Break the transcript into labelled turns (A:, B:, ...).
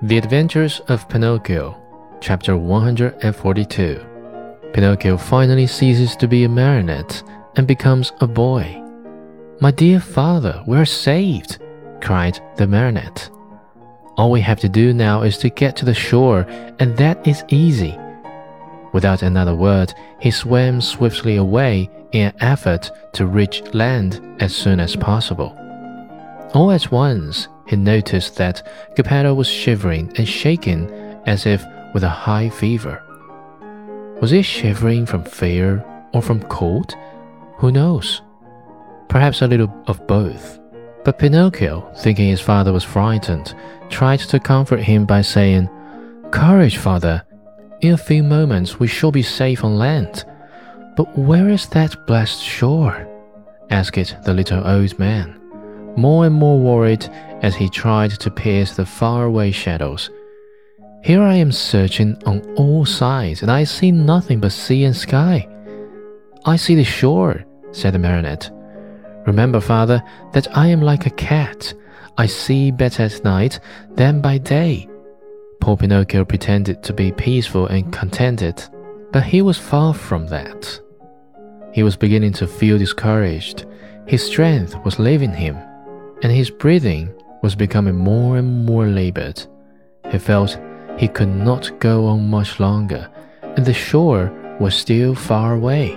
A: The Adventures of Pinocchio, Chapter 142. Pinocchio finally ceases to be a marionette and becomes a boy. My dear father, we're saved, cried the marionette. All we have to do now is to get to the shore, and that is easy. Without another word, he swam swiftly away in an effort to reach land as soon as possible. All at once, he noticed that Geppetto was shivering and shaking as if with a high fever. Was he shivering from fear or from cold? Who knows? Perhaps a little of both. But Pinocchio, thinking his father was frightened, tried to comfort him by saying, Courage, father. In a few moments we shall be safe on land. But where is that blessed shore? asked the little old man more and more worried as he tried to pierce the faraway shadows. Here I am searching on all sides, and I see nothing but sea and sky. I see the shore, said the marionette. Remember, father, that I am like a cat. I see better at night than by day. Poor Pinocchio pretended to be peaceful and contented, but he was far from that. He was beginning to feel discouraged. His strength was leaving him and his breathing was becoming more and more labored. He felt he could not go on much longer, and the shore was still far away.